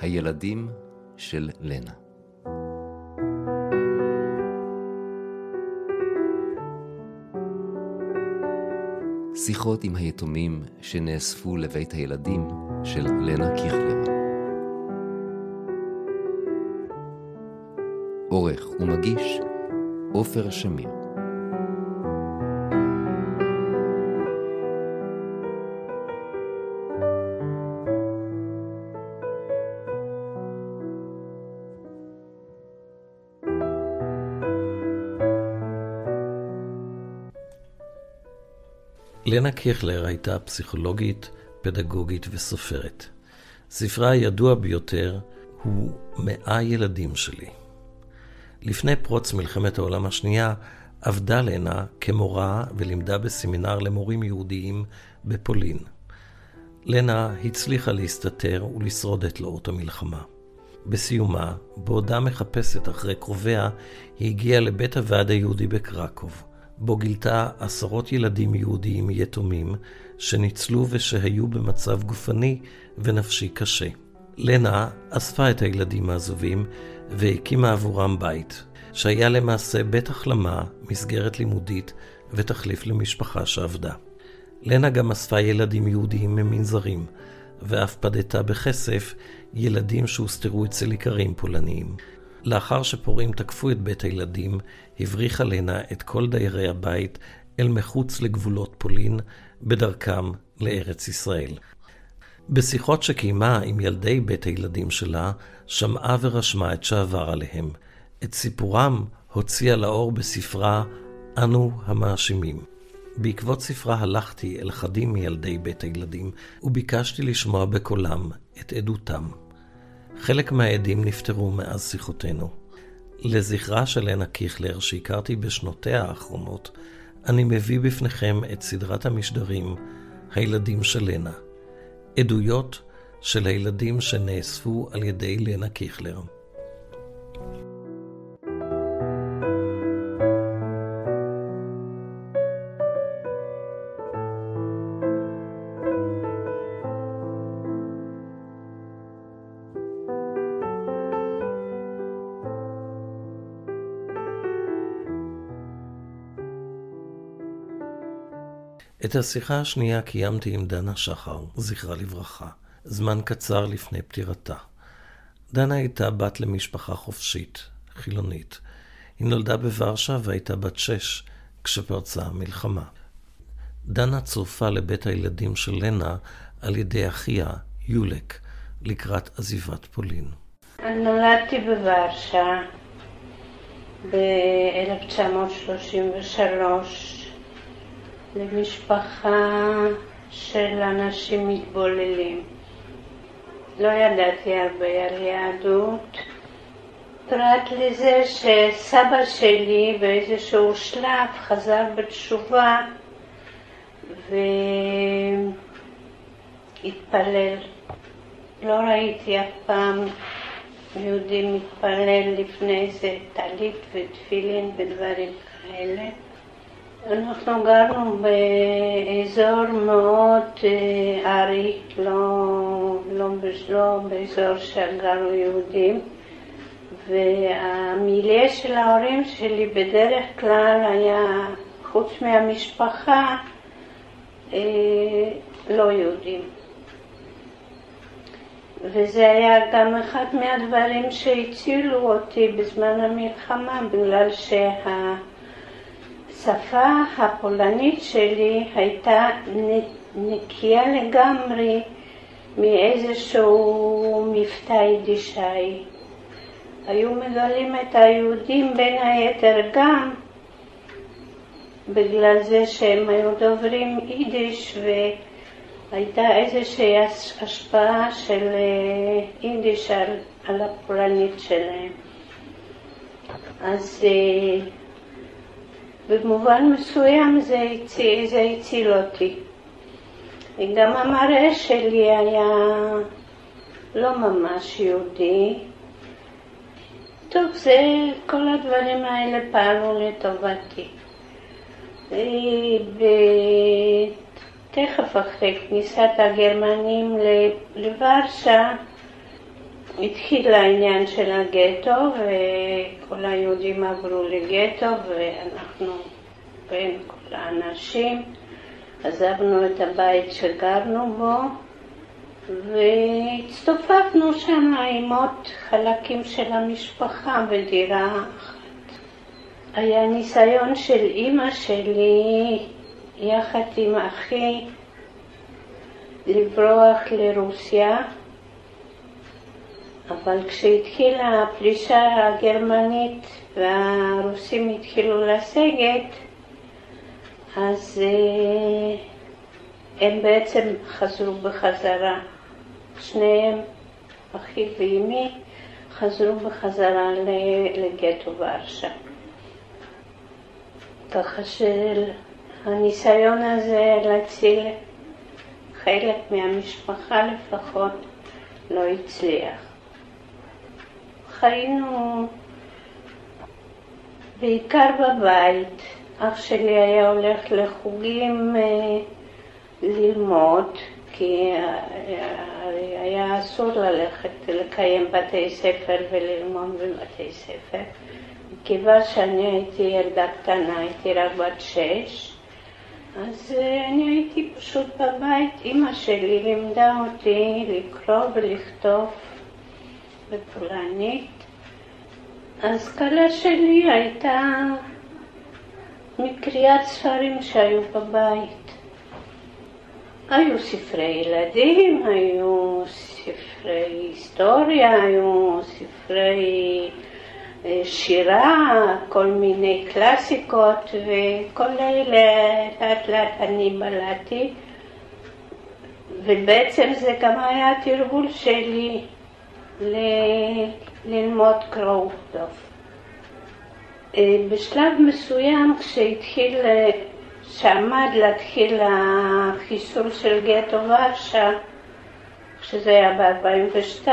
הילדים של לנה. שיחות עם היתומים שנאספו לבית הילדים של לנה קיכלר. עורך ומגיש עופר שמיר לנה קיכלר הייתה פסיכולוגית, פדגוגית וסופרת. ספרה הידוע ביותר הוא מאה ילדים שלי. לפני פרוץ מלחמת העולם השנייה עבדה לנה כמורה ולימדה בסמינר למורים יהודיים בפולין. לנה הצליחה להסתתר ולשרוד את תלאות המלחמה. בסיומה, בעודה מחפשת אחרי קרוביה, היא הגיעה לבית הוועד היהודי בקרקוב. בו גילתה עשרות ילדים יהודיים יתומים שניצלו ושהיו במצב גופני ונפשי קשה. לנה אספה את הילדים העזובים והקימה עבורם בית, שהיה למעשה בית החלמה, מסגרת לימודית ותחליף למשפחה שעבדה. לנה גם אספה ילדים יהודיים ממנזרים, ואף פדתה בכסף ילדים שהוסתרו אצל איכרים פולניים. לאחר שפורעים תקפו את בית הילדים, הבריחה לנה את כל דיירי הבית אל מחוץ לגבולות פולין, בדרכם לארץ ישראל. בשיחות שקיימה עם ילדי בית הילדים שלה, שמעה ורשמה את שעבר עליהם. את סיפורם הוציאה לאור בספרה "אנו המאשימים". בעקבות ספרה הלכתי אל אחדים מילדי בית הילדים, וביקשתי לשמוע בקולם את עדותם. חלק מהעדים נפטרו מאז שיחותינו. לזכרה של לנה קיכלר, שהכרתי בשנותיה האחרונות, אני מביא בפניכם את סדרת המשדרים "הילדים של לנה", עדויות של הילדים שנאספו על ידי לנה קיכלר. את השיחה השנייה קיימתי עם דנה שחר, זכרה לברכה, זמן קצר לפני פטירתה. דנה הייתה בת למשפחה חופשית, חילונית. היא נולדה בוורשה והייתה בת שש כשפרצה המלחמה. דנה צורפה לבית הילדים של לנה על ידי אחיה, יולק, לקראת עזיבת פולין. אני נולדתי בוורשה ב-1933. למשפחה של אנשים מתבוללים. לא ידעתי הרבה על יהדות, פרט לזה שסבא שלי באיזשהו שלב חזר בתשובה והתפלל. לא ראיתי אף פעם יהודי מתפלל לפני איזה טלית ותפילין ודברים כאלה. אנחנו גרנו באזור מאוד אה, ארי, לא, לא, לא באזור שגרו יהודים, והמיליה של ההורים שלי בדרך כלל היה, חוץ מהמשפחה, אה, לא יהודים. וזה היה גם אחד מהדברים שהצילו אותי בזמן המלחמה, בגלל שה... השפה הפולנית שלי הייתה נקייה לגמרי מאיזשהו מבטא יידישאי. היו מגלים את היהודים בין היתר גם בגלל זה שהם היו דוברים יידיש והייתה איזושהי השפעה של אה, יידיש על, על הפולנית שלהם. אז אה, במובן מסוים זה הציל, אותי. וגם המראה שלי היה לא ממש יהודי. טוב, זה, כל הדברים האלה פעלו לטובתי. תכף אחרי כניסת הגרמנים לוורשה, התחיל העניין של הגטו, וכל היהודים עברו לגטו, ואנחנו בין כל האנשים עזבנו את הבית שגרנו בו, והצטופפנו שם עם עוד חלקים של המשפחה בדירה אחת. היה ניסיון של אימא שלי יחד עם אחי לברוח לרוסיה, אבל כשהתחילה הפלישה הגרמנית והרוסים התחילו לסגת, אז אה, הם בעצם חזרו בחזרה. שניהם, אחי ואימי, חזרו בחזרה לגטו ורשה. ככה שהניסיון הזה להציל חלק מהמשפחה לפחות לא הצליח. חיינו בעיקר בבית. אח שלי היה הולך לחוגים אה, ללמוד, כי היה אסור ללכת לקיים בתי ספר וללמוד בבתי ספר. מכיוון שאני הייתי ילדה קטנה, הייתי רק בת שש, אז אה, אני הייתי פשוט בבית. אימא שלי לימדה אותי לקרוא ולכתוב בפולנית. אז כלה שלי הייתה מקריאת ספרים שהיו בבית. היו ספרי ילדים, היו ספרי היסטוריה, היו ספרי אה, שירה, כל מיני קלאסיקות, וכל אלה לאט לאט אני בלעתי, ובעצם זה גם היה התרגול שלי ללמוד קרוא וכתוב. אה, בשלב מסוים כשהתחיל, שעמד להתחיל החיסול של גטו ורשה, שזה היה ב-42,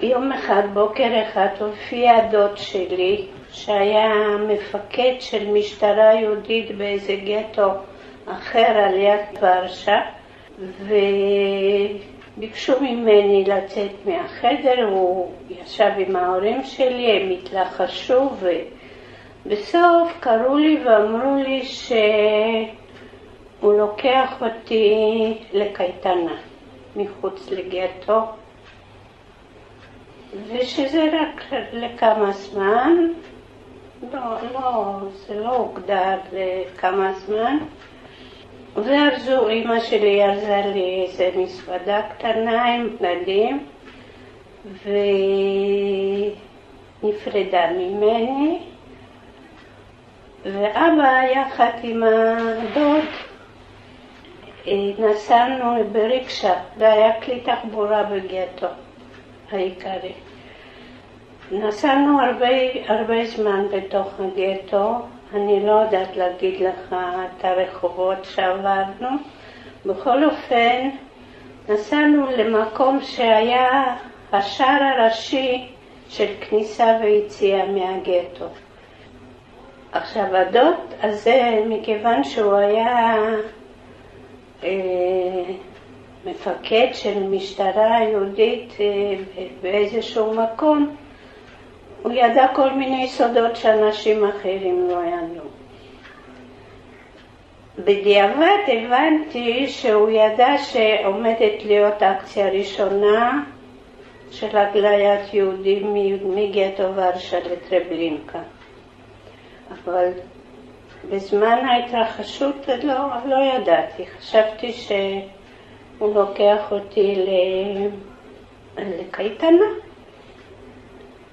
יום אחד, בוקר אחד, הופיע דוד שלי, שהיה מפקד של משטרה יהודית באיזה גטו אחר על יד ורשה, וביקשו ממני לצאת מהחדר, הוא ישב עם ההורים שלי, הם התלחשו, ובסוף קראו לי ואמרו לי שהוא לוקח אותי לקייטנה מחוץ לגטו. ושזה רק לכמה זמן, לא, לא, זה לא הוגדר לכמה זמן. וארזו, אימא שלי ארזה לי איזה מזוודה קטנה עם בגדים, ונפרדה ממני, ואבא יחד עם הדוד אה, נסענו בריקשה, זה היה כלי תחבורה בגטו. העיקרי. נסענו הרבה, הרבה זמן בתוך הגטו, אני לא יודעת להגיד לך את הרחובות שעברנו. בכל אופן, נסענו למקום שהיה השער הראשי של כניסה ויציאה מהגטו. עכשיו, הדוד הזה, מכיוון שהוא היה אה, מפקד של משטרה יהודית אה, באיזשהו מקום, הוא ידע כל מיני סודות שאנשים אחרים לא ידעו. בדיעבד הבנתי שהוא ידע שעומדת להיות אקציה ראשונה של הגליית יהודים מגטו ורשה לטרבלינקה. אבל בזמן ההתרחשות לא, לא ידעתי, חשבתי ש... הוא לוקח אותי לקייטנה.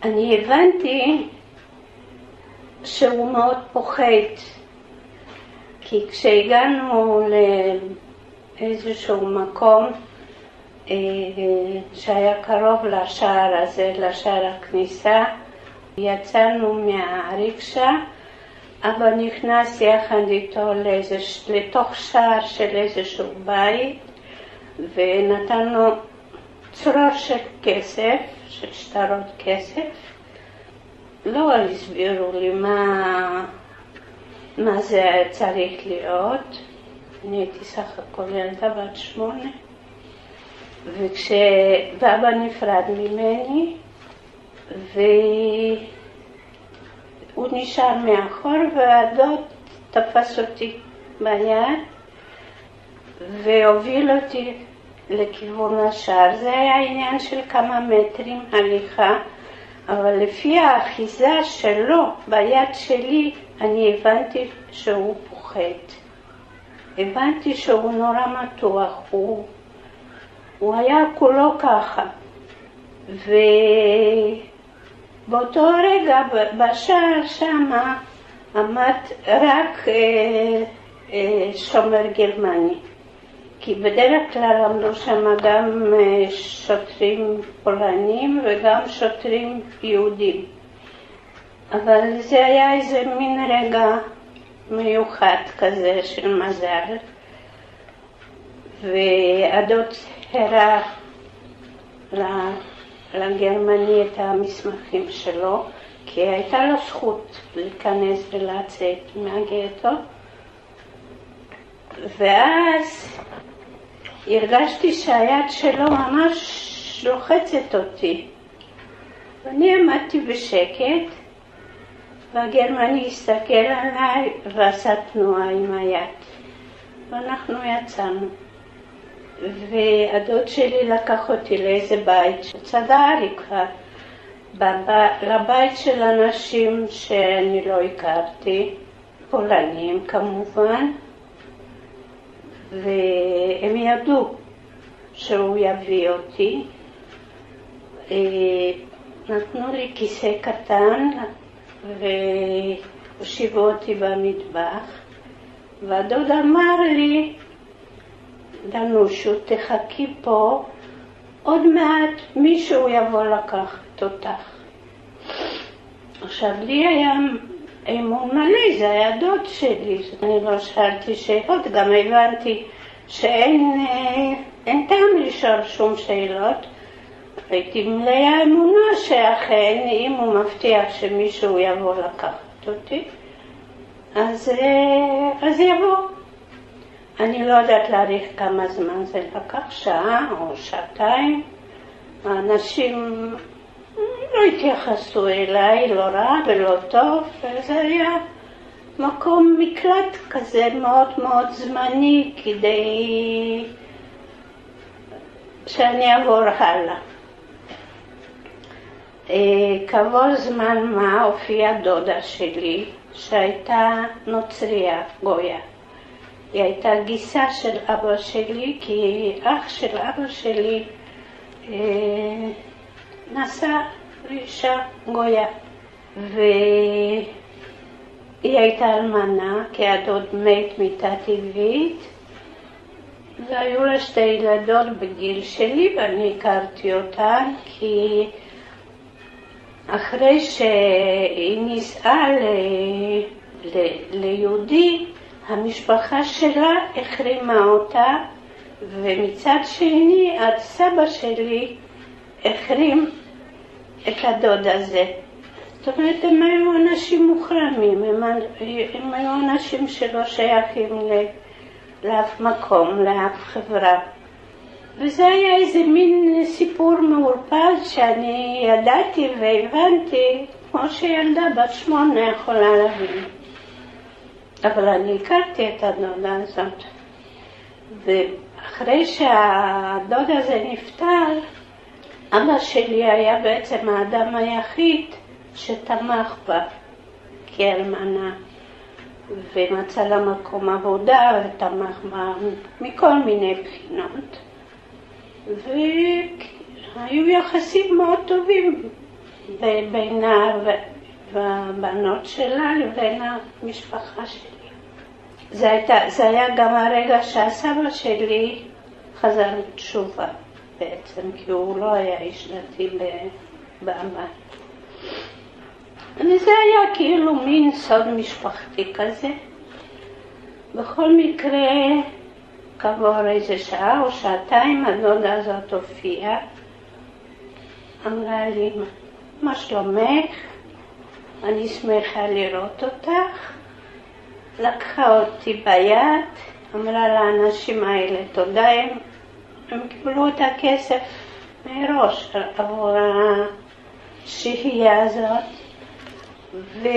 אני הבנתי שהוא מאוד פוחד, כי כשהגענו לאיזשהו מקום אה, שהיה קרוב לשער הזה, לשער הכניסה, יצאנו מהריקשה, אבא נכנס יחד איתו לתוך שער של איזשהו בית, ונתנו צרור של כסף, של שטרות כסף. לא הסבירו לי מה, מה זה צריך להיות. אני הייתי סך הכל ילדה בת שמונה. וכשבאבא נפרד ממני, והוא נשאר מאחור, והדוד תפס אותי ביד והוביל אותי לכיוון השער. זה היה עניין של כמה מטרים הליכה, אבל לפי האחיזה שלו ביד שלי, אני הבנתי שהוא פוחד. הבנתי שהוא נורא מתוח, הוא, הוא היה כולו ככה. ובאותו רגע בשער שמה עמד רק אה, אה, שומר גרמני. כי בדרך כלל עמדו שם גם אה, שוטרים פולנים וגם שוטרים יהודים. אבל זה היה איזה מין רגע מיוחד כזה של מזל, והדוד הראה לגרמני את המסמכים שלו, כי הייתה לו זכות להיכנס ולצאת מהגטו. ואז הרגשתי שהיד שלו ממש לוחצת אותי. ואני עמדתי בשקט, והגרמני הסתכל עליי ועשה תנועה עם היד. ואנחנו יצאנו. והדוד שלי לקח אותי לאיזה בית שצדע לי כבר, לבית של אנשים שאני לא הכרתי, פולנים כמובן, והם ידעו שהוא יביא אותי. אה, נתנו לי כיסא קטן והושיבו אותי במטבח, והדוד אמר לי, דנושו, תחכי פה, עוד מעט מישהו יבוא לקחת אותך. עכשיו, לי היה אמון מלא, זה היה דוד שלי, אני לא שאלתי שאלות, גם הבנתי שאין אין טעם לשאול שום שאלות. הייתי מלאה אמונה שאכן, אם הוא מבטיח שמישהו יבוא לקחת אותי, אז, אז יבוא. אני לא יודעת להעריך כמה זמן זה לקח, שעה או שעתיים. האנשים לא התייחסו אליי, לא רע ולא טוב, וזה היה מקום מקלט כזה מאוד מאוד זמני כדי שאני אעבור הלאה. אה, כעבור זמן מה הופיעה דודה שלי שהייתה נוצריה, גויה. היא הייתה גיסה של אבא שלי, כי אח של אבא שלי אה, נשא לאישה גויה. והיא הייתה אלמנה, כי הדוד מת מיתה טבעית, והיו לה שתי ילדות בגיל שלי, ואני הכרתי אותן, כי אחרי שהיא נישאה ל... ל... ליהודי, המשפחה שלה החרימה אותה, ומצד שני, הסבא שלי החרים את הדוד הזה. זאת אומרת, הם היו אנשים מוחרמים, הם, הם היו אנשים שלא שייכים לאף מקום, לאף חברה. וזה היה איזה מין סיפור מעורפל שאני ידעתי והבנתי, כמו שילדה בת שמונה יכולה להבין. אבל אני הכרתי את הדודה הזאת. ואחרי שהדוד הזה נפטר, אבא שלי היה בעצם האדם היחיד שתמך בה כאלמנה, ומצא לה מקום עבודה ותמך בה מכל מיני בחינות. והיו יחסים מאוד טובים בינה והבנות שלה לבין המשפחה שלי. זה, הייתה, זה היה גם הרגע שהסבא שלי חזר לתשובה בעצם, כי הוא לא היה איש דתי בעבר. וזה היה כאילו מין סוד משפחתי כזה. בכל מקרה, כעבור איזה שעה או שעתיים הדודה הזאת הופיעה, אמרה לי, מה שלומך? אני שמחה לראות אותך. לקחה אותי ביד, אמרה לאנשים האלה תודה, הם הם קיבלו את הכסף מראש עבור השהייה הזאת, ו...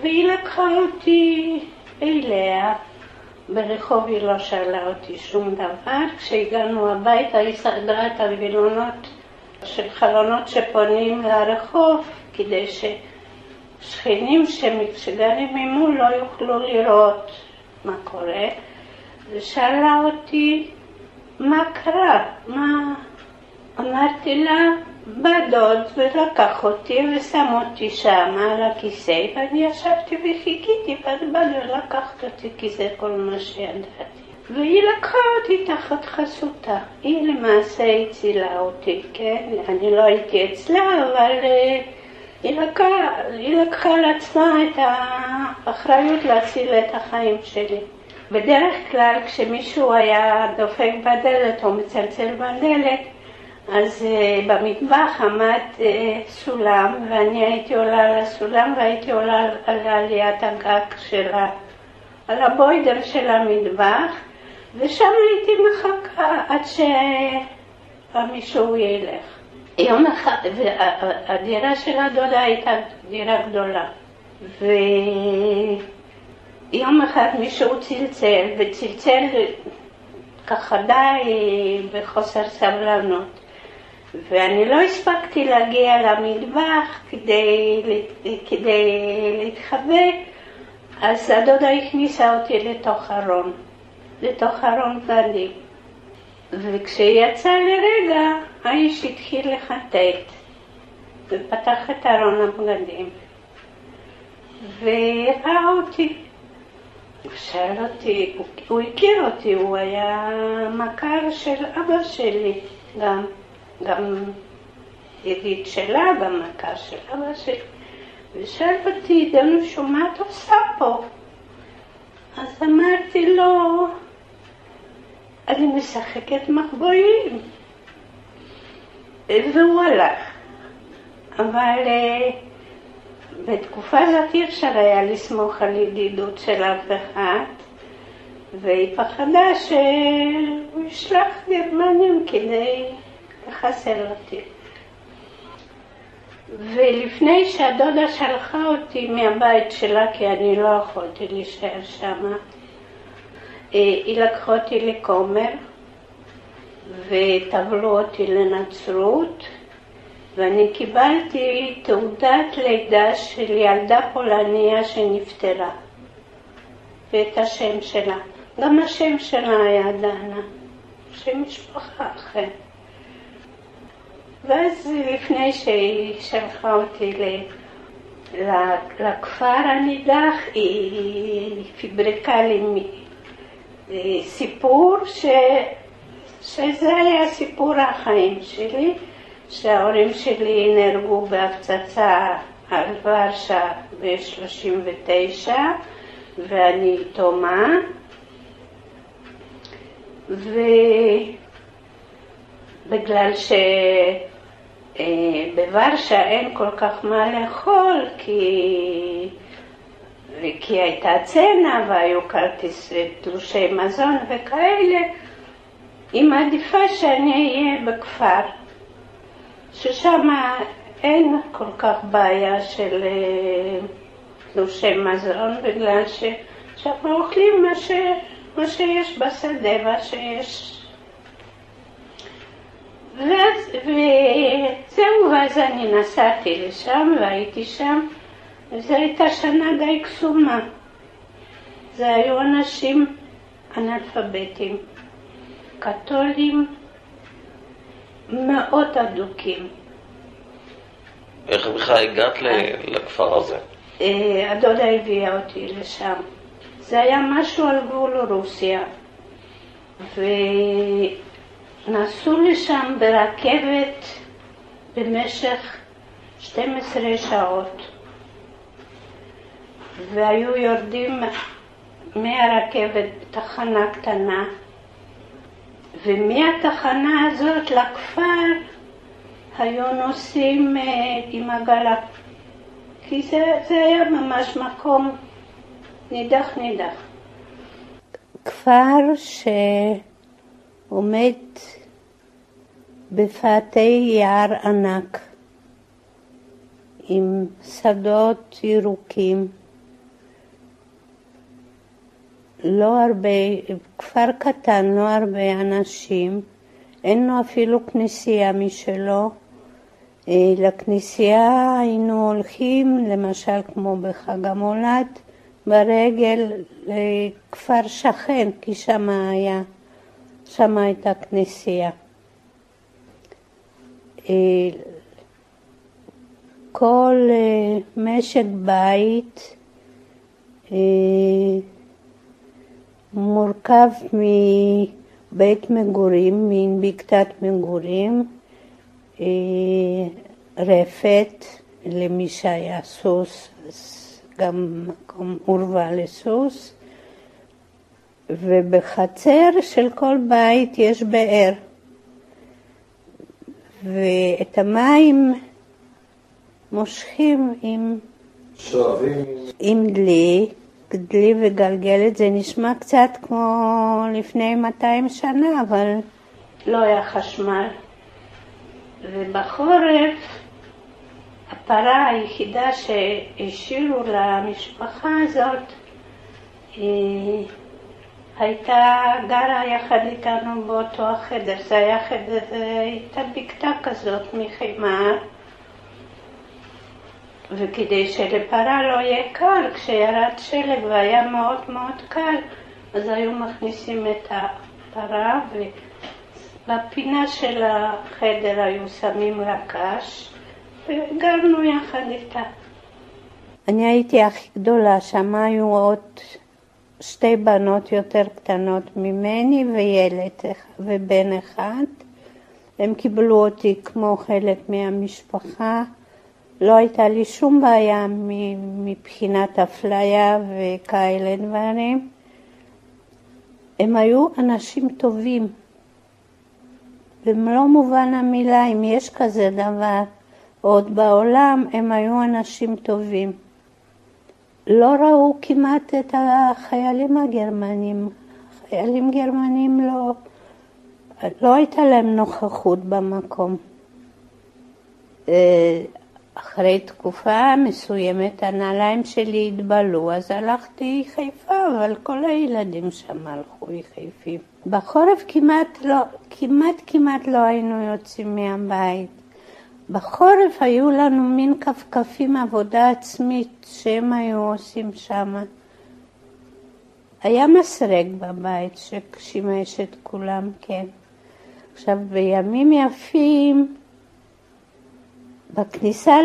והיא לקחה אותי אליה. ברחוב היא לא שאלה אותי שום דבר. כשהגענו הביתה היא סגרה את הווילונות של חלונות שפונים לרחוב כדי ששכנים שגרים ממול לא יוכלו לראות מה קורה, ושאלה אותי מה קרה, מה... אמרתי לה, בא דוד ולקח אותי ושם אותי שם על הכיסא ואני ישבתי וחיכיתי ואז בא דוד לקחת אותי כי זה כל מה שידעתי. והיא לקחה אותי תחת חסותה. היא למעשה הצילה אותי, כן? אני לא הייתי אצלה, אבל uh, היא, לקחה, היא לקחה על עצמה את האחריות להציל את החיים שלי. בדרך כלל כשמישהו היה דופק בדלת או מצלצל בדלת, אז uh, במטבח עמד uh, סולם, ואני הייתי עולה על הסולם והייתי עולה על עליית הגג שלה, על הבוידר של המטבח, ושם הייתי מחכה עד שמישהו ילך. יום אחד, והדירה של הדודה הייתה דירה גדולה, ויום אחד מישהו צלצל, וצלצל ככה די בחוסר סבלנות. ואני לא הספקתי להגיע למטבח כדי, כדי להתחבא, אז הדודה הכניסה אותי לתוך ארון, לתוך ארון בגדים. וכשיצא לרגע, האיש התחיל לחטט, ופתח את ארון הבגדים, וראה אותי. הוא שאל אותי, הוא, הוא הכיר אותי, הוא היה מכר של אבא שלי גם. גם ידיד שלה, גם מכר של אבא שלי, ושאל אותי, דנושו, מה את עושה פה? אז אמרתי לו, אני משחקת מחבואים. והוא הלך. אבל uh, בתקופה הזאת אי אפשר היה לסמוך על ידידות של אף אחד, והיא פחדה שהוא ישלח גרמנים כדי לחסל אותי. ולפני שהדודה שלחה אותי מהבית שלה, כי אני לא יכולתי להישאר שם, אה, היא לקחה אותי לכומר וטבלו אותי לנצרות, ואני קיבלתי תעודת לידה של ילדה פולניה שנפטרה, ואת השם שלה. גם השם שלה היה דנה, שם משפחה אחר. ואז לפני שהיא שלחה אותי לכפר הנידח, היא פיברקה לי סיפור ש... שזה היה סיפור החיים שלי, שההורים שלי נהרגו בהפצצה על ורשה ב-39 ואני יתומה ובגלל ש... אה, אין כל כך מה לאכול כי, כי הייתה צנע והיו כרטיס תלושי מזון וכאלה, היא מעדיפה שאני אהיה בכפר, ששם אין כל כך בעיה של אה, תלושי מזון בגלל שאנחנו אוכלים מה, ש, מה שיש בשדה, מה שיש ואז, וזהו, ואז אני נסעתי לשם והייתי שם, וזו הייתה שנה די קסומה. זה היו אנשים אנאלפביתים, קתולים מאוד אדוקים. איך בכלל הגעת לכפר הזה? אה, הדודה הביאה אותי לשם. זה היה משהו על גבול רוסיה. ו... נסעו לשם ברכבת במשך 12 שעות והיו יורדים מהרכבת בתחנה קטנה ומהתחנה הזאת לכפר היו נוסעים אה, עם עגלה כי זה, זה היה ממש מקום נידח נידח. כפר ש... עומד בפאתי יער ענק עם שדות ירוקים. לא הרבה, כפר קטן, לא הרבה אנשים, אין לו אפילו כנסייה משלו. אה, לכנסייה היינו הולכים, למשל כמו בחג המולד, ברגל לכפר שכן, כי שם היה, שם הייתה כנסייה. אה, כל אה, משק בית מורכב מבית מגורים, מין בקתת מגורים, רפת למי שהיה סוס, גם מקום עורבה לסוס, ובחצר של כל בית יש באר, ואת המים מושכים עם, שואבים. עם דלי, דלי וגלגלת, זה. נשמע קצת כמו לפני 200 שנה, אבל לא היה חשמל. ובחורף הפרה היחידה שהשאירו למשפחה הזאת היא הייתה גרה יחד איתנו באותו החדר, זה היה חדר, הייתה בקתה כזאת מחימה וכדי שלפרה לא יהיה קל, כשירד שלג והיה מאוד מאוד קל, אז היו מכניסים את הפרה ובפינה של החדר היו שמים לה קש וגרנו יחד איתה. אני הייתי הכי גדולה, שם היו עוד שתי בנות יותר קטנות ממני וילד ובן אחד. הם קיבלו אותי כמו חלק מהמשפחה. לא הייתה לי שום בעיה מבחינת אפליה וכאלה דברים. הם היו אנשים טובים, במלוא מובן המילה, אם יש כזה דבר. עוד בעולם הם היו אנשים טובים. לא ראו כמעט את החיילים הגרמנים. חיילים גרמנים לא, לא הייתה להם נוכחות במקום. אחרי תקופה מסוימת הנעליים שלי התבלו, אז הלכתי חיפה, אבל כל הילדים שם הלכו יחפים. בחורף כמעט לא, כמעט כמעט לא היינו יוצאים מהבית. בחורף היו לנו מין כפכפים עבודה עצמית שהם היו עושים שם. היה מסרק בבית ששימש את כולם, כן. עכשיו, בימים יפים, בכניסה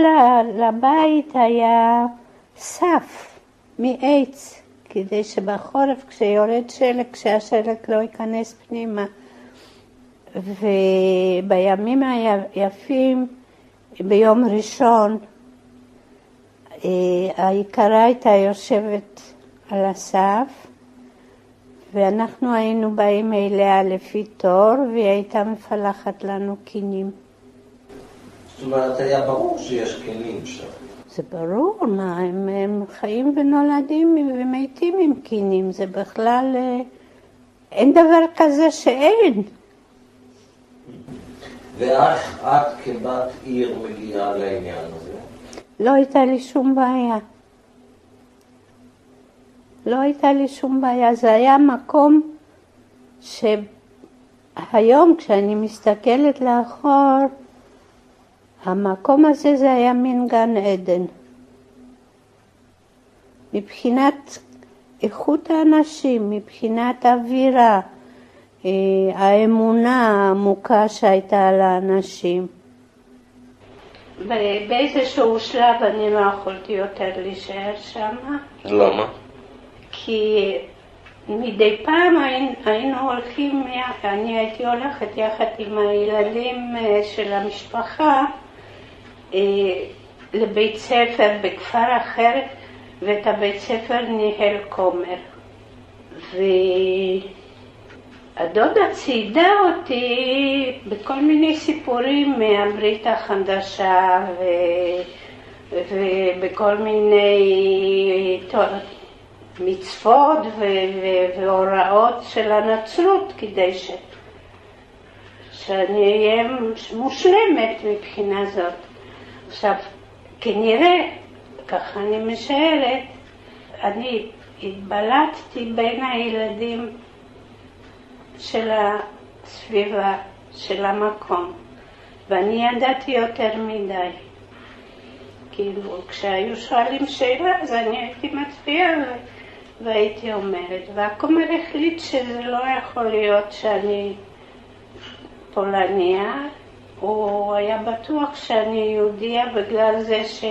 לבית היה סף מעץ, כדי שבחורף כשיורד שלג, כשהשלג לא ייכנס פנימה. ובימים היפים ביום ראשון אה, היקרה הייתה יושבת על הסף ואנחנו היינו באים אליה לפי תור והיא הייתה מפלחת לנו קינים. זאת אומרת, היה ברור שיש קינים שם. זה ברור, מה, הם, הם חיים ונולדים ומתים עם קינים, זה בכלל, אה, אין דבר כזה שאין. ואיך את כבת עיר מגיעה לעניין הזה? לא הייתה לי שום בעיה. לא הייתה לי שום בעיה, זה היה מקום שהיום כשאני מסתכלת לאחור, המקום הזה זה היה מין גן עדן. מבחינת איכות האנשים, מבחינת האווירה, אה, האמונה העמוקה שהייתה לאנשים. באיזשהו שלב אני לא יכולתי יותר להישאר שם. למה? כי מדי פעם היינו הולכים, אני הייתי הולכת יחד עם הילדים אה, של המשפחה לבית ספר בכפר אחר, ואת הבית ספר ניהל כומר. ו... הדודה ציידה אותי בכל מיני סיפורים מהברית החדשה ו... ובכל מיני מצוות ו... ו... והוראות של הנצרות כדי ש... שאני אהיה מושלמת מבחינה זאת. עכשיו, כנראה, ככה אני משערת, אני התבלטתי בין הילדים של הסביבה, של המקום, ואני ידעתי יותר מדי. כאילו, כשהיו שואלים שאלה, אז אני הייתי מצביעה והייתי אומרת. והכומר החליט שזה לא יכול להיות שאני פולניה, הוא היה בטוח שאני יהודייה בגלל זה ש...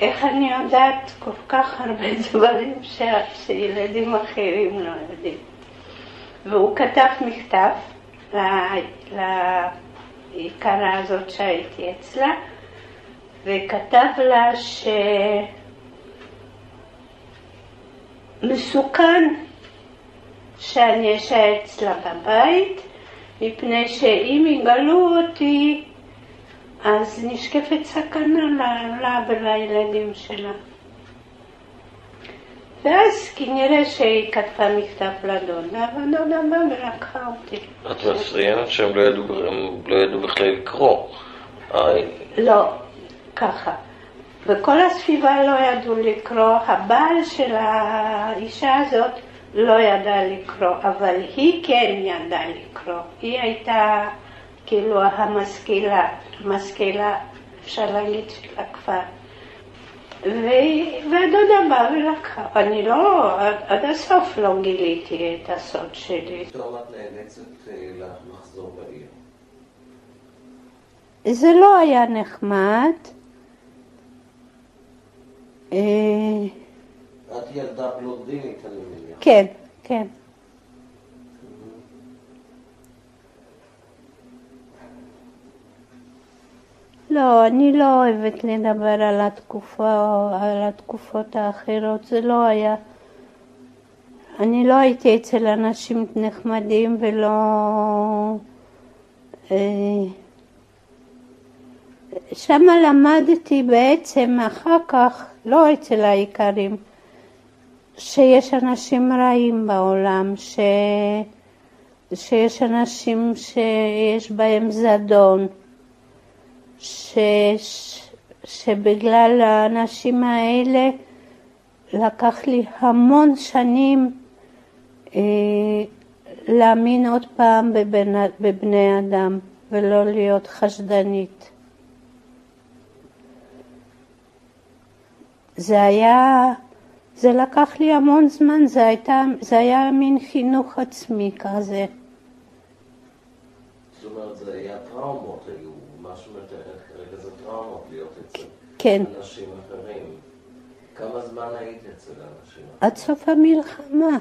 איך אני יודעת כל כך הרבה דברים ש... שילדים אחרים לא יודעים. והוא כתב מכתב ליקרה הזאת שהייתי אצלה, וכתב לה שמסוכן שאני אשאר אצלה בבית, מפני שאם יגלו אותי אז נשקפת סכנה לה ולילדים שלה. ואז כנראה שהיא כתבה מכתב לדודה, והדודה באה ולקחה אותי. את מציינת שהם לא ידעו, לא ידעו בכלל לקרוא. לא, ככה. וכל הסביבה לא ידעו לקרוא, הבעל של האישה הזאת לא ידע לקרוא, אבל היא כן ידעה לקרוא. היא הייתה כאילו המשכילה, המשכילה, אפשר להגיד, של הכפר. והדודה באה ולקחה. אני לא, עד הסוף לא גיליתי את הסוד שלי. פתאום את נאלצת אה, לחזור בעיר. זה לא היה נחמד. את ילדה בלונדינית, אני מניח. כן, כן. לא, אני לא אוהבת לדבר על התקופה, על התקופות האחרות, זה לא היה. אני לא הייתי אצל אנשים נחמדים ולא... אה, שם למדתי בעצם אחר כך, לא אצל האיכרים, שיש אנשים רעים בעולם, ש... שיש אנשים שיש בהם זדון. ש, שבגלל האנשים האלה לקח לי המון שנים אה, להאמין עוד פעם בבני, בבני אדם ולא להיות חשדנית. זה היה, זה לקח לי המון זמן, זה, הייתה, זה היה מין חינוך עצמי כזה. זאת אומרת, זה היה טראומות, היו משהו מתארת כרגע, זה טראומות להיות אצל כן. אנשים אחרים. כמה זמן היית אצל אנשים אחרים? עד סוף המלחמה.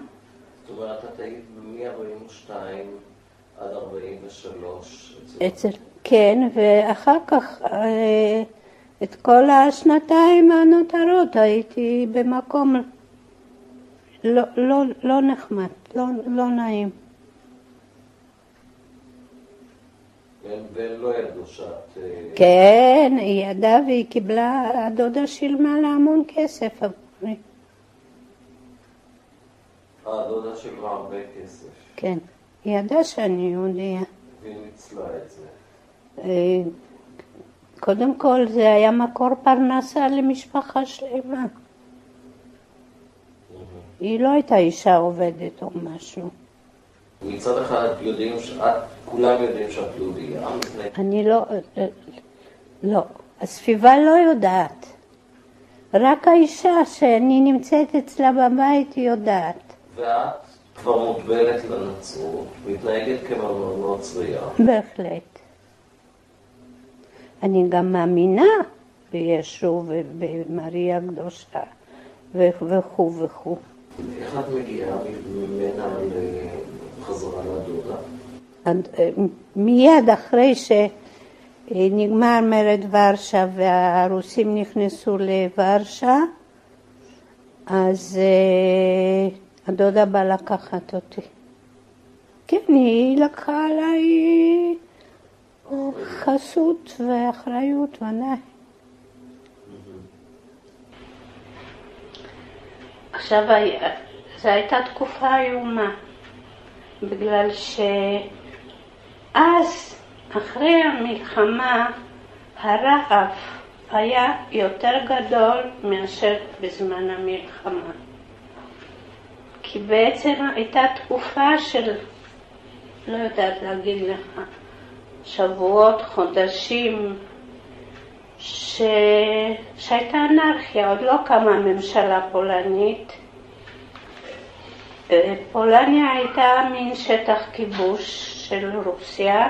זאת אומרת, את היית מ-42 עד 43 אצל... אצל... כן, ואחר כך אה, את כל השנתיים הנותרות הייתי במקום לא, לא, לא נחמד, לא, לא נעים. ידעו שאת... אה, כן, היא ידעה והיא קיבלה, הדודה שילמה לה המון כסף עבורי. אה, הדודה שילמה הרבה כסף. כן, היא ידעה שאני יהודייה. והיא ניצלה את זה. אה, קודם כל זה היה מקור פרנסה למשפחה שלמה. היא לא הייתה אישה עובדת או משהו. מצד אחד יודעים שאת, כולם יודעים שאת יהודייה. אני לא, לא, הסביבה לא יודעת. רק האישה שאני נמצאת אצלה בבית יודעת. ואת כבר מוגבלת לנצרות, מתנהגת כנוצרייה. בהחלט. אני גם מאמינה בישו ובמריה הקדושה וכו' וכו'. איך את מגיעה ממנה חזרה לדודה? אה, מיד אחרי שנגמר מרד ורשה והרוסים נכנסו לוורשה, אז אה, הדודה באה לקחת אותי. כן, היא לקחה עליי חסות ואחריות, ודאי. עכשיו, זו הייתה תקופה איומה. בגלל אז, אחרי המלחמה, הרעב היה יותר גדול מאשר בזמן המלחמה. כי בעצם הייתה תקופה של, לא יודעת להגיד לך, שבועות, חודשים, ש... שהייתה אנרכיה, עוד לא קמה ממשלה פולנית. אה, פולניה הייתה מין שטח כיבוש של רוסיה,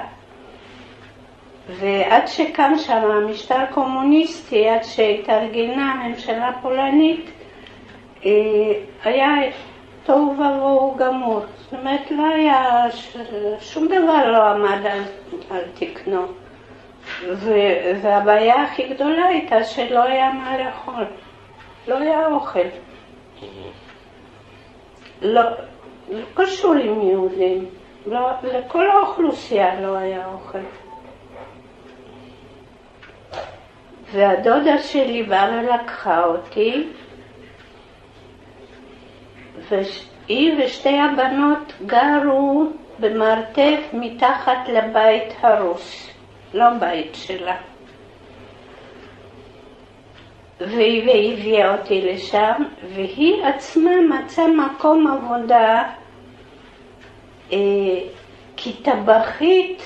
ועד שקם שם המשטר קומוניסטי, עד שהתארגנה הממשלה הפולנית, אה, היה תוהו ובוהו גמור. זאת אומרת, לא היה, שום דבר לא עמד על, על תקנו. והבעיה הכי גדולה הייתה שלא היה מה לאכול. לא היה אוכל. לא, לא קשור עם יהודים. לא, לכל האוכלוסייה לא היה אוכל. והדודה שלי באה ולקחה אותי, והיא ושתי הבנות גרו במרתף מתחת לבית הרוס, לא בית שלה. והיא הביאה אותי לשם, והיא עצמה מצאה מקום עבודה אה, כטבחית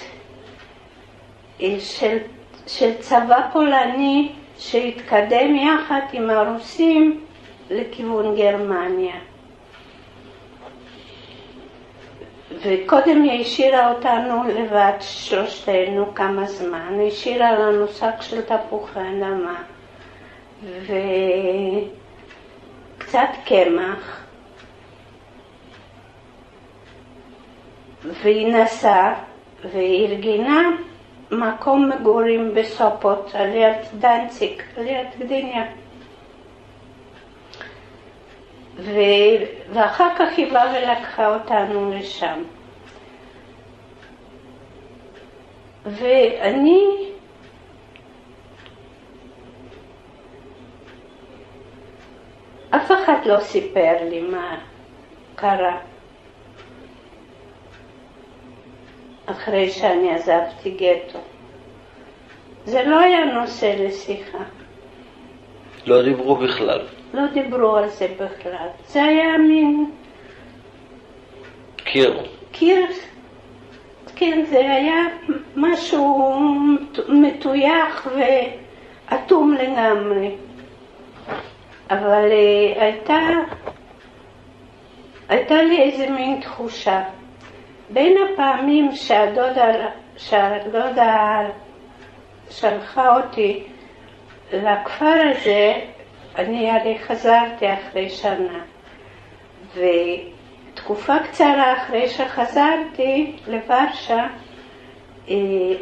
אה, של של צבא פולני שהתקדם יחד עם הרוסים לכיוון גרמניה. וקודם היא השאירה אותנו לבד, שלושתנו, כמה זמן. היא השאירה לנו שק של תפוחי אדמה וקצת קמח. והיא נסעה והיא מקום מגורים בסופות, על יד דנציק, על יד גדיניה. ו... ואחר כך היא באה ולקחה אותנו לשם. ואני אף אחד לא סיפר לי מה קרה. אחרי שאני עזבתי גטו. זה לא היה נושא לשיחה. לא דיברו בכלל. לא דיברו על זה בכלל. זה היה מין... קיר. קיר, כן, זה היה משהו מטויח ואטום לגמרי. אבל uh, הייתה, הייתה לי איזה מין תחושה. בין הפעמים שהדודה, שהדודה שלחה אותי לכפר הזה, אני הרי חזרתי אחרי שנה. ותקופה קצרה אחרי שחזרתי לוורשה, אה,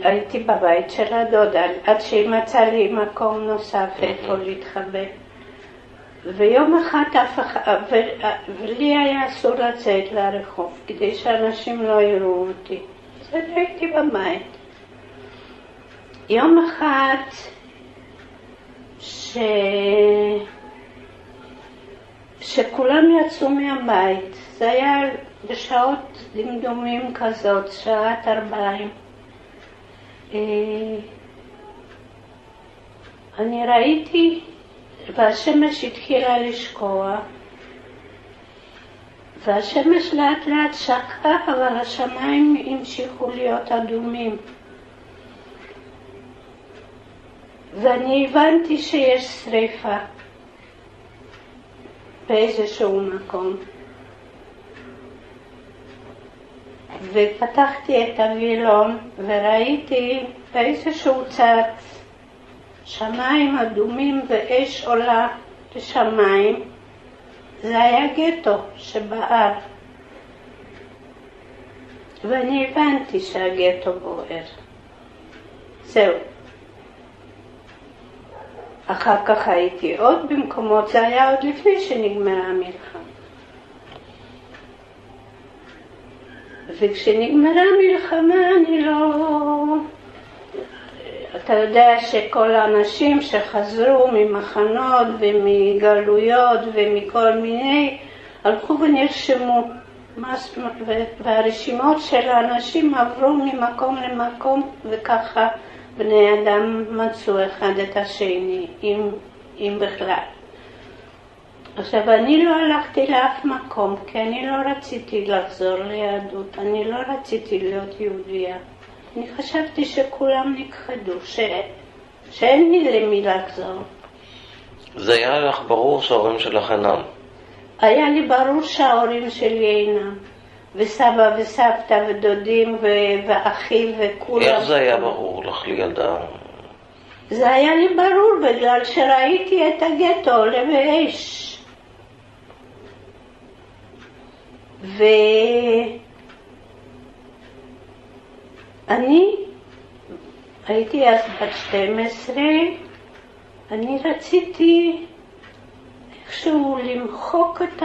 הייתי בבית של הדודה, עד שהיא מצאה לי מקום נוסף איפה להתחבא. ויום אחד אף אחד, ולי היה אסור לצאת לרחוב כדי שאנשים לא יראו אותי. אז הייתי בבית. יום אחד ש... שכולם יצאו מהבית, זה היה בשעות דמדומים כזאת, שעת ארבעים. אה, אני ראיתי והשמש התחילה לשקוע, והשמש לאט לאט שקעה, אבל השמיים המשיכו להיות אדומים. ואני הבנתי שיש שריפה באיזשהו מקום. ופתחתי את הווילון וראיתי באיזשהו צד שמיים אדומים ואש עולה לשמיים, זה היה גטו שבער. ואני הבנתי שהגטו בוער. זהו. אחר כך הייתי עוד במקומות, זה היה עוד לפני שנגמרה המלחמה. וכשנגמרה המלחמה אני לא... אתה יודע שכל האנשים שחזרו ממחנות ומגלויות ומכל מיני, הלכו ונרשמו והרשימות של האנשים עברו ממקום למקום, וככה בני אדם מצאו אחד את השני, אם, אם בכלל. עכשיו, אני לא הלכתי לאף מקום, כי אני לא רציתי לחזור ליהדות, אני לא רציתי להיות יהודייה. אני חשבתי שכולם נכחדו, ש... שאין לי למי לחזור. זה היה לך ברור שההורים שלך אינם. היה לי ברור שההורים שלי אינם, וסבא וסבתא ודודים ו- ואחי וכולם. איך זה היה ברור לך לילדה? זה היה לי ברור בגלל שראיתי את הגטו עולה באש. ואני הייתי אז בת 12, אני רציתי איכשהו למחוק את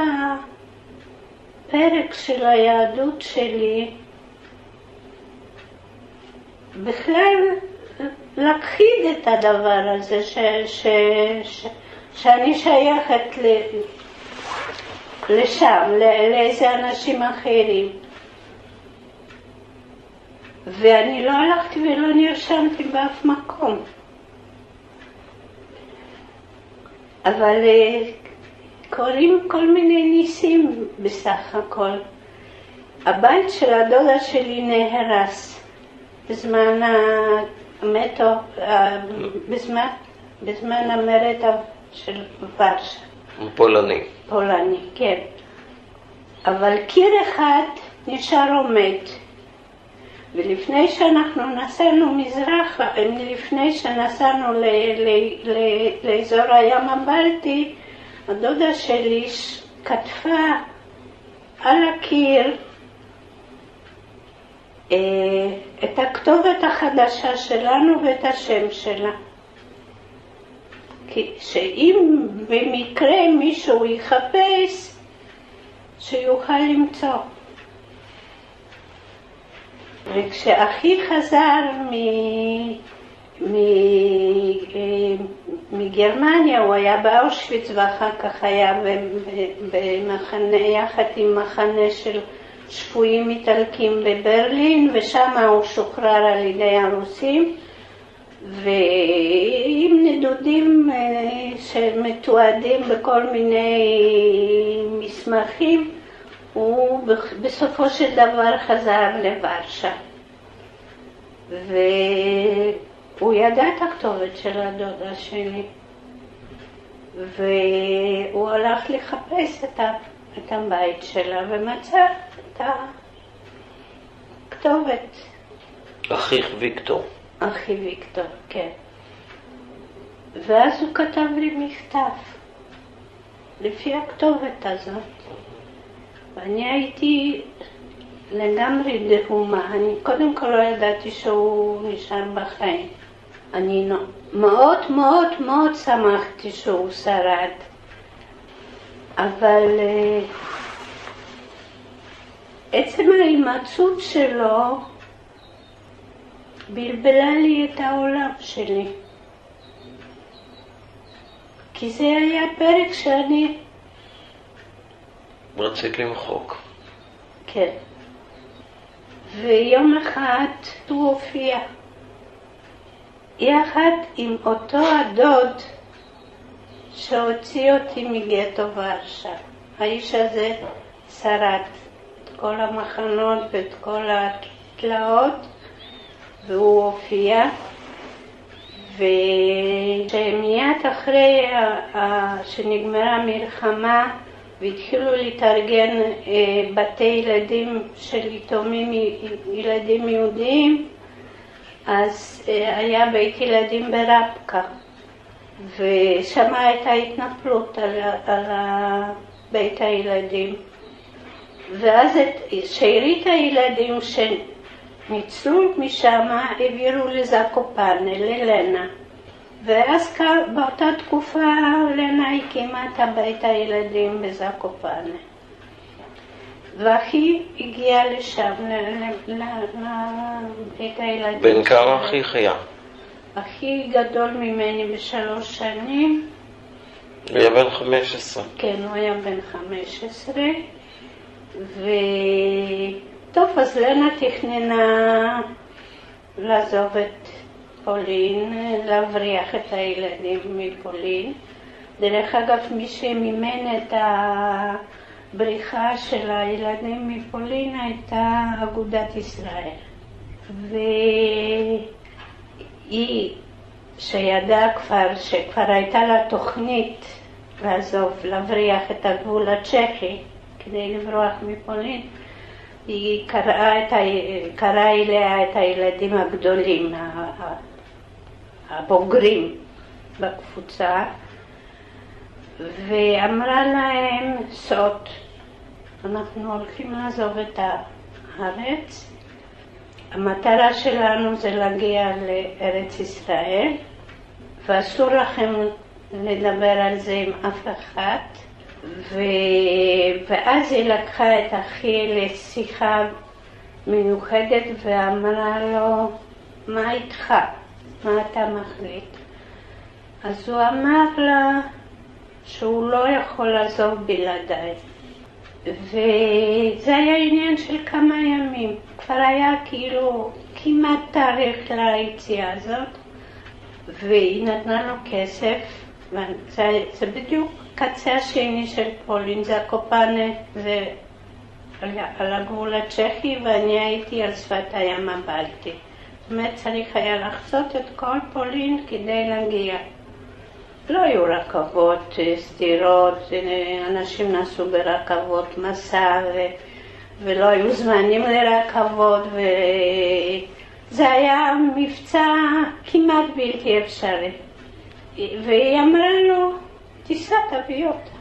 הפרק של היהדות שלי, בכלל להכחיד את הדבר הזה, ש, ש, ש, שאני שייכת ל, לשם, ל- לאיזה אנשים אחרים. ואני לא הלכתי ולא נרשמתי באף מקום. אבל אה, קורים כל מיני ניסים בסך הכל. הבית של הדודה שלי נהרס בזמן המטו, אה, בזמן, בזמן המרד של ורשה. פולני. פולני, כן. אבל קיר אחד נשאר עומד. ולפני שאנחנו נסענו מזרחה, לפני שנסענו לאזור הים הבלטי, הדודה שלי כתבה על הקיר אה, את הכתובת החדשה שלנו ואת השם שלה. שאם במקרה מישהו יחפש, שיוכל למצוא. וכשאחי חזר מ... מ... מגרמניה, הוא היה באושוויץ ואחר כך היה במחנה, יחד עם מחנה של שפויים איטלקים בברלין, ושם הוא שוחרר על ידי הרוסים. ועם נדודים אה, שמתועדים בכל מיני מסמכים, הוא בסופו של דבר חזר לוורשה. והוא ידע את הכתובת של הדודה שלי. והוא הלך לחפש את, ה, את הבית שלה ומצא את הכתובת. אחיך ויקטור. אחי ויקטור, כן. ואז הוא כתב לי מכתב, לפי הכתובת הזאת. ואני הייתי לגמרי דהומה. אני קודם כל לא ידעתי שהוא נשאר בחיים. אני מאוד מאוד מאוד שמחתי שהוא שרד. אבל אה, עצם ההימצאות שלו בלבלה לי את העולם שלי. כי זה היה פרק שאני, רצית למחוק. כן. ויום אחד הוא הופיע יחד עם אותו הדוד שהוציא אותי מגטו ורשה. האיש הזה שרד את כל המחנות ואת כל התלאות, והוא הופיע. ושמיד אחרי שנגמרה המלחמה והתחילו להתארגן אה, בתי ילדים של יתומים, ילדים יהודיים, אז אה, היה בית ילדים ברבקה, ושם הייתה התנפלות על, על בית הילדים. ואז את שארית הילדים שניצלו משם העבירו לזקופנה, ללנה. ואז באותה תקופה לנה הקימה את הבית הילדים בזקופנה. ואחי הגיע לשם, ל- ל- ל- לבית הילדים. בן כמה שלו. אחיך היה? אחי גדול ממני בשלוש שנים, הוא היה בן 15. כן, הוא היה בן 15, וטוב, אז לנה תכננה לעזוב את פולין, להבריח את הילדים מפולין. דרך אגב, מי שמימן את הבריחה של הילדים מפולין הייתה אגודת ישראל. והיא, שידעה כבר, שכבר הייתה לה תוכנית לעזוב, להבריח את הגבול הצ'כי כדי לברוח מפולין, היא קראה, את ה... קראה אליה את הילדים הגדולים, הבוגרים בקבוצה, ואמרה להם סוד, אנחנו הולכים לעזוב את הארץ, המטרה שלנו זה להגיע לארץ ישראל, ואסור לכם לדבר על זה עם אף אחד. ו... ואז היא לקחה את אחי לשיחה מיוחדת ואמרה לו, מה איתך? מה אתה מחליט? אז הוא אמר לה שהוא לא יכול לעזוב בלעדיי. וזה היה עניין של כמה ימים. כבר היה כאילו כמעט תאריך ליציאה הזאת, והיא נתנה לו כסף, וזה בדיוק קצה השני של פולין, זה הקופנה, זה על הגבול הצ'כי, ואני הייתי על שפת הים הבלטי. זאת אומרת, צריך היה לחצות את כל פולין כדי להגיע. לא היו רכבות סדירות, אנשים נסעו ברכבות מסע ו... ולא היו זמנים לרכבות וזה היה מבצע כמעט בלתי אפשרי. והיא אמרה לו, תיסע, תביא אותה.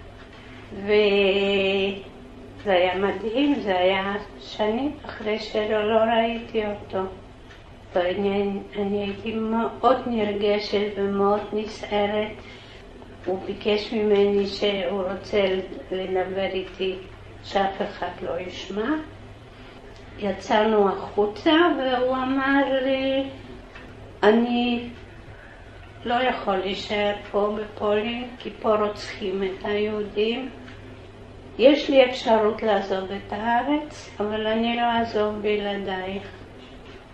וזה היה מדהים, זה היה שנים אחרי שלא לא ראיתי אותו. ואני אני הייתי מאוד נרגשת ומאוד נסערת. הוא ביקש ממני שהוא רוצה לדבר איתי, שאף אחד לא ישמע. יצאנו החוצה והוא אמר לי, אני לא יכול להישאר פה בפולין, כי פה רוצחים את היהודים. יש לי אפשרות לעזוב את הארץ, אבל אני לא אעזוב בלעדייך.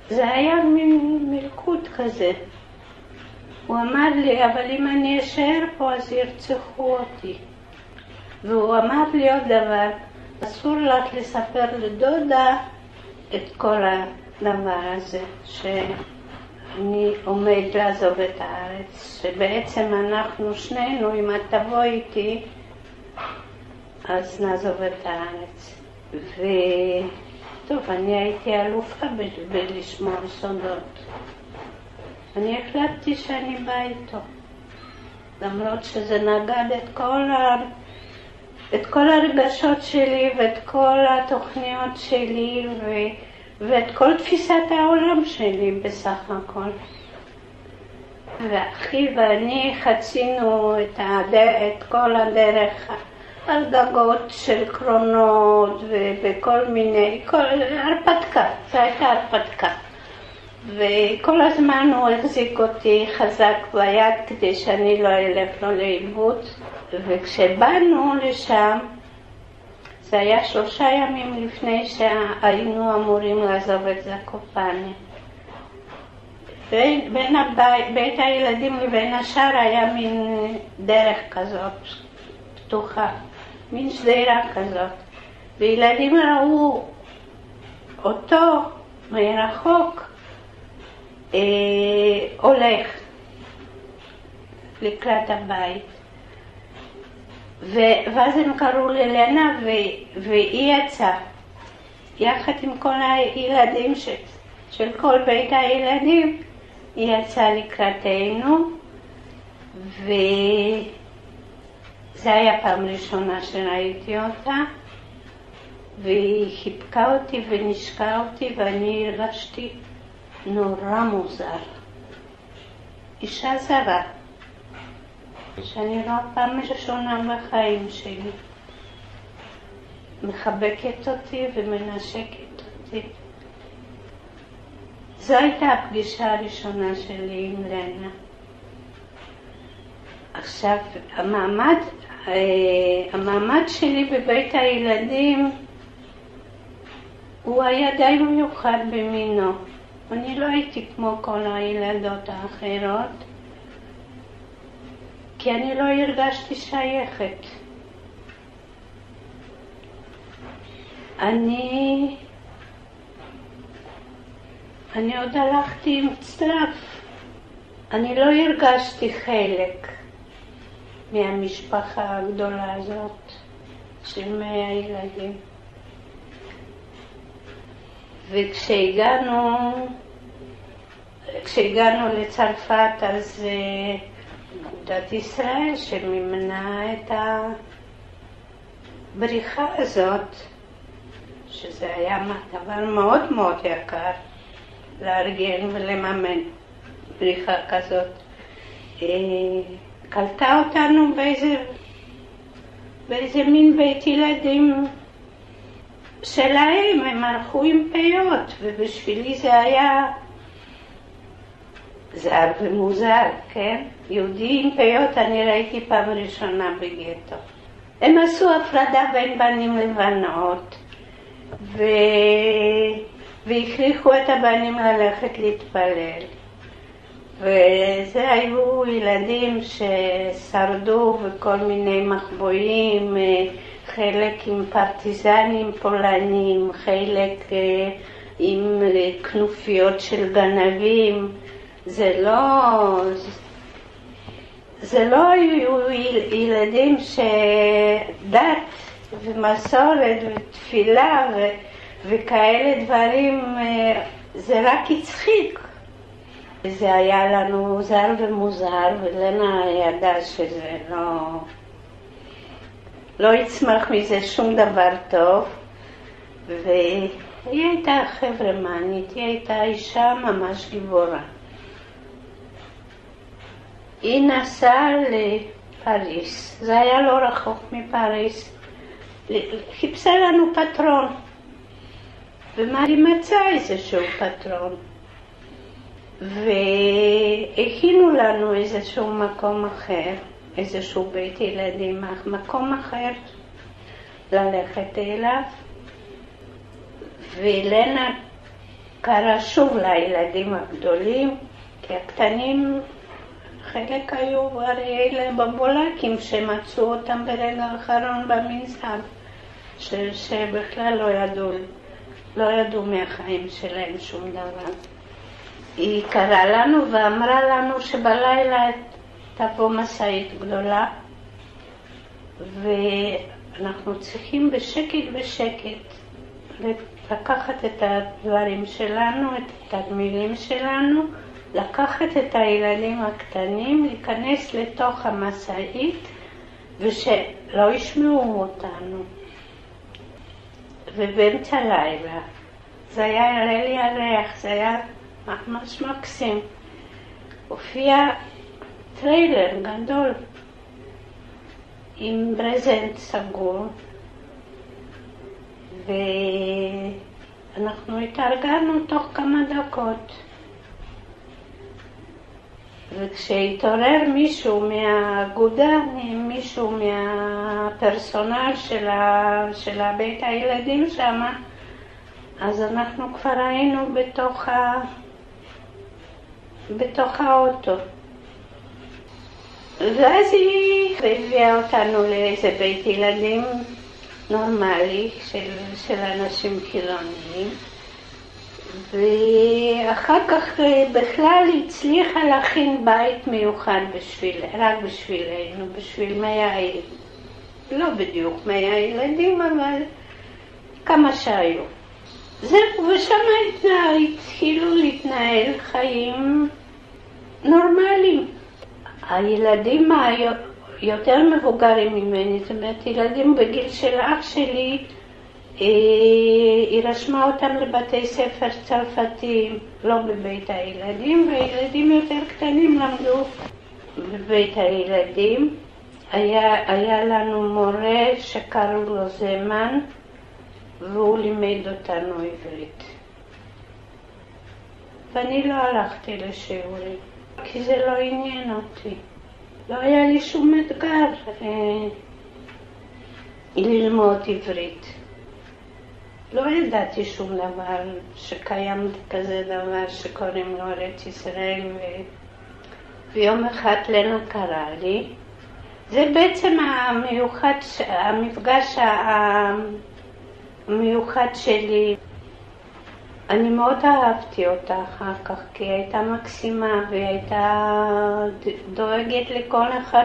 זה היה מין מלכוד כזה. הוא אמר לי, אבל אם אני אשאר פה אז ירצחו אותי. והוא אמר לי עוד דבר, אסור לך לספר לדודה את כל הדבר הזה, שאני עומד לעזוב את הארץ, שבעצם אנחנו שנינו, אם את תבוא איתי, אז נעזוב את הארץ. וטוב, אני הייתי אלופה בלשמור סודות. אני החלטתי שאני באה איתו, למרות שזה נגד את כל, ה... את כל הרגשות שלי ואת כל התוכניות שלי ו... ואת כל תפיסת העולם שלי בסך הכל. ואחי ואני חצינו את, הדר... את כל הדרך על גגות של קרונות ובכל מיני, כל הרפתקה, זו הייתה הרפתקה. וכל הזמן הוא החזיק אותי חזק ביד כדי שאני לא אלך לו לאיבוד. וכשבאנו לשם, זה היה שלושה ימים לפני שהיינו אמורים לעזוב את זקופני. בין בית הילדים לבין השאר היה מין דרך כזאת, פתוחה, מין שדרה כזאת. וילדים ראו אותו מרחוק אה, הולך לקראת הבית. ו- ואז הם קראו ללנה ו- והיא יצאה, יחד עם כל הילדים ש- של כל בית הילדים, היא יצאה לקראתנו, וזה היה פעם ראשונה שראיתי אותה, והיא חיבקה אותי ונשקה אותי ואני הרגשתי נורא מוזר. אישה זרה, שאני רואה פעם ראשונה בחיים שלי, מחבקת אותי ומנשקת אותי. זו הייתה הפגישה הראשונה שלי עם לנה. עכשיו, המעמד, המעמד שלי בבית הילדים הוא היה די מיוחד במינו. אני לא הייתי כמו כל הילדות האחרות, כי אני לא הרגשתי שייכת. אני... אני עוד הלכתי עם צלף. אני לא הרגשתי חלק מהמשפחה הגדולה הזאת של מאה ילדים. וכשהגענו, כשהגענו לצרפת אז אגודת ישראל שמימנה את הבריחה הזאת, שזה היה דבר מאוד מאוד יקר לארגן ולממן בריחה כזאת, אה, קלטה אותנו באיזה, באיזה מין בית ילדים שלהם, הם הלכו עם פיות, ובשבילי זה היה זר ומוזר, כן? יהודי עם פיות אני ראיתי פעם ראשונה בגטו. הם עשו הפרדה בין בנים לבנות, ו... והכריחו את הבנים ללכת להתפלל. וזה היו ילדים ששרדו בכל מיני מחבואים, חלק עם פרטיזנים פולנים, חלק אה, עם כנופיות של גנבים. זה לא... זה לא היו ילדים שדת ומסורת ותפילה ו... וכאלה דברים, אה, זה רק הצחיק. זה היה לנו זר ומוזר, ולנה ידעה שזה לא... לא יצמח מזה שום דבר טוב, והיא הייתה חברמנית, היא הייתה אישה ממש גיבורה. היא נסעה לפריס, זה היה לא רחוק מפריס, חיפשה לנו פטרון, ומה היא מצאה איזשהו פטרון. והכינו לנו איזשהו מקום אחר. איזשהו בית ילדים, מקום אחר ללכת אליו. ולנה קרא שוב לילדים הגדולים, כי הקטנים, חלק היו הרי אלה בבולקים שמצאו אותם ברגע האחרון במנזר, שבכלל לא ידעו, לא ידעו מהחיים שלהם שום דבר. היא קראה לנו ואמרה לנו שבלילה תבוא משאית גדולה, ואנחנו צריכים בשקט בשקט לקחת את הדברים שלנו, את התלמידים שלנו, לקחת את הילדים הקטנים, להיכנס לתוך המשאית ושלא ישמעו אותנו. ובאמצע הלילה, זה היה נראה לי ירח, זה היה ממש מקסים. הופיע טריילר גדול עם ברזנט סגור, ואנחנו התארגנו תוך כמה דקות. וכשהתעורר מישהו מהאגודה, מישהו מהפרסונל של, ה, של בית הילדים שם, אז אנחנו כבר היינו בתוך, ה, בתוך האוטו. ואז היא הביאה אותנו לאיזה בית ילדים נורמלי של, של אנשים חילוניים. ואחר כך בכלל הצליחה להכין בית מיוחד בשביל, רק בשבילנו, בשביל מאה. לא בדיוק מאה ילדים, אבל כמה שהיו. זהו, ושם התחילו להתנהל חיים נורמליים. הילדים היותר מבוגרים ממני, זאת אומרת ילדים בגיל של אח שלי, אה, היא רשמה אותם לבתי ספר צרפתיים, לא בבית הילדים, והילדים יותר קטנים למדו בבית הילדים. היה, היה לנו מורה שקראו לו זמן, והוא לימד אותנו עברית. ואני לא הלכתי לשיעורים. כי זה לא עניין אותי. לא היה לי שום אתגר אה, ללמוד עברית. לא ידעתי שום דבר, שקיים כזה דבר שקוראים לו ארץ ישראל, ו... ויום אחד לנה קרא לי. זה בעצם המיוחד, המפגש המיוחד שלי. אני מאוד אהבתי אותה אחר כך, כי היא הייתה מקסימה והיא הייתה דואגת לכל אחד,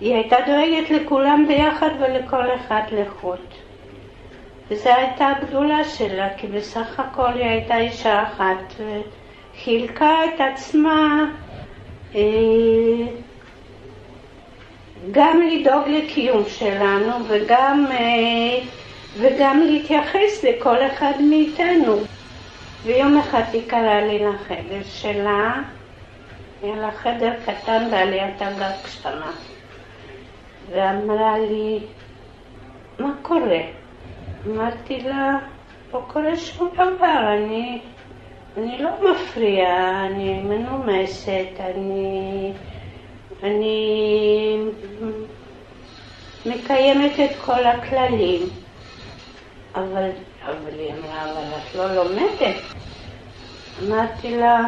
היא הייתה דואגת לכולם ביחד ולכל אחד לחוד. וזו הייתה הגדולה שלה, כי בסך הכל היא הייתה אישה אחת, וחילקה את עצמה אה, גם לדאוג לקיום שלנו וגם, אה, וגם להתייחס לכל אחד מאיתנו. ויום אחד היא קראה לי לחדר שלה, היה לה חדר קטן בעליית הגג קטנה, ואמרה לי, מה קורה? אמרתי לה, לא קורה שום דבר, אני, אני לא מפריעה, אני מנומסת, אני, אני מקיימת את כל הכללים. אבל, אבל היא אמרה, אבל את לא לומדת. אמרתי לה,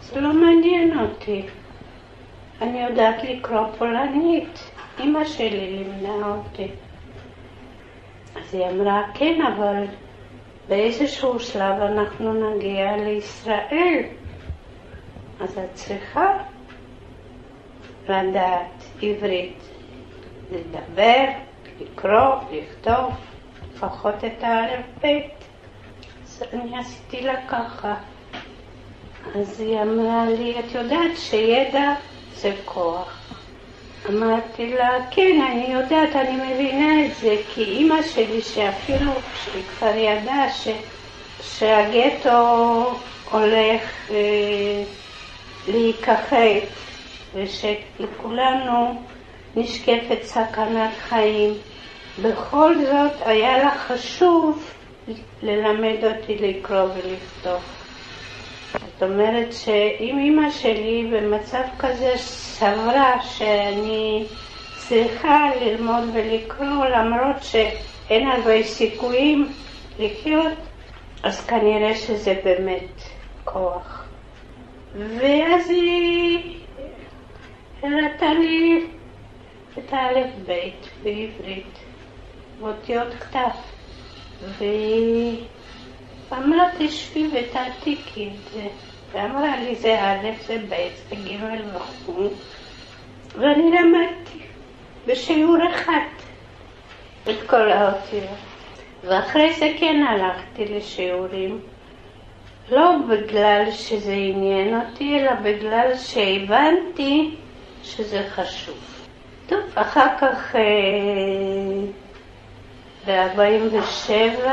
זה לא מעניין אותי. אני יודעת לקרוא פולנית. אמא שלי לימדה אותי. אז היא אמרה, כן, אבל באיזשהו שלב אנחנו נגיע לישראל. אז את צריכה לדעת עברית, לדבר, לקרוא, לכתוב, לפחות את האלף בית. אז אני עשיתי לה ככה. אז היא אמרה לי, את יודעת שידע זה כוח. אמרתי לה, כן, אני יודעת, אני מבינה את זה, כי אימא שלי, שאפילו, שהיא כבר ידעה ש, שהגטו הולך אה, להיכחד, ושלכולנו נשקפת סכנת חיים, בכל זאת היה לה חשוב ללמד אותי לקרוא ולכתוב. זאת אומרת שאם אימא שלי במצב כזה סברה שאני צריכה ללמוד ולקרוא למרות שאין הרבה סיכויים לחיות, אז כנראה שזה באמת כוח. ואז היא הראתה לי את האלף בית בעברית, באותיות כתב. והיא אמרה, תשבי ותעתיקי את זה. ואמרה לי, זה א', זה ב', זה ג' וכו'. ואני למדתי בשיעור אחד את כל האותיות. ואחרי זה כן הלכתי לשיעורים. לא בגלל שזה עניין אותי, אלא בגלל שהבנתי שזה חשוב. טוב, אחר כך ב-47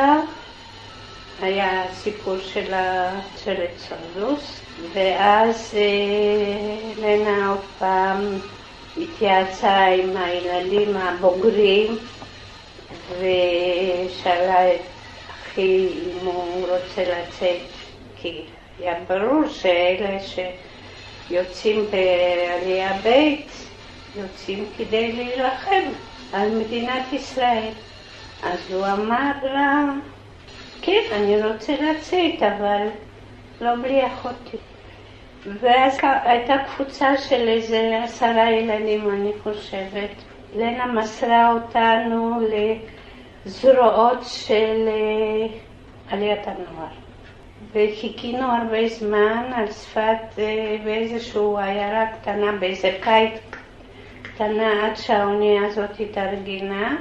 היה סיפור של הצרדוס, ואז לנה עוד פעם התייעצה עם הילדים הבוגרים ושאלה את אחי אם הוא רוצה לצאת, כי היה ברור שאלה שיוצאים בעלייה בית יוצאים כדי להילחם על מדינת ישראל. אז הוא אמר לה, כן, אני רוצה לצאת, אבל לא בלי אחותי. ואז הייתה קבוצה של איזה עשרה ילדים, אני חושבת. לנה מסרה אותנו לזרועות של עליית הנוער. וחיכינו הרבה זמן על שפת, באיזושהי עיירה קטנה, באיזה קיץ קטנה, עד שהאונייה הזאת התארגנה.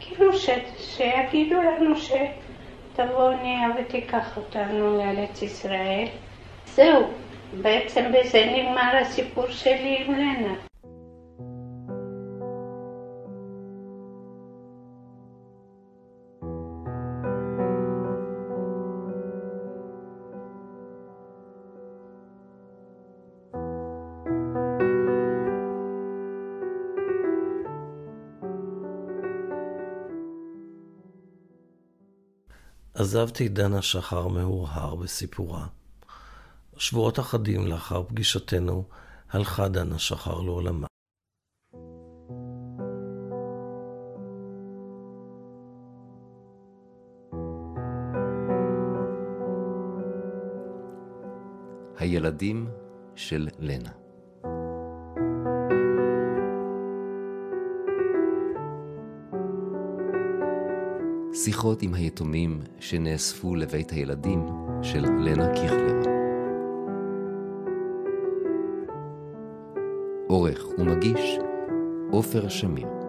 וחיכינו ש... שיגידו לנו שתבוא אונייה ותיקח אותנו לארץ ישראל. זהו, בעצם בזה נגמר הסיפור שלי עם לנה. עזבתי את דנה שחר מהורהר בסיפורה. שבועות אחדים לאחר פגישתנו, הלכה דנה שחר לעולמה. הילדים של לנה שיחות עם היתומים שנאספו לבית הילדים של לנה קיכלר. עורך ומגיש עופר שמיר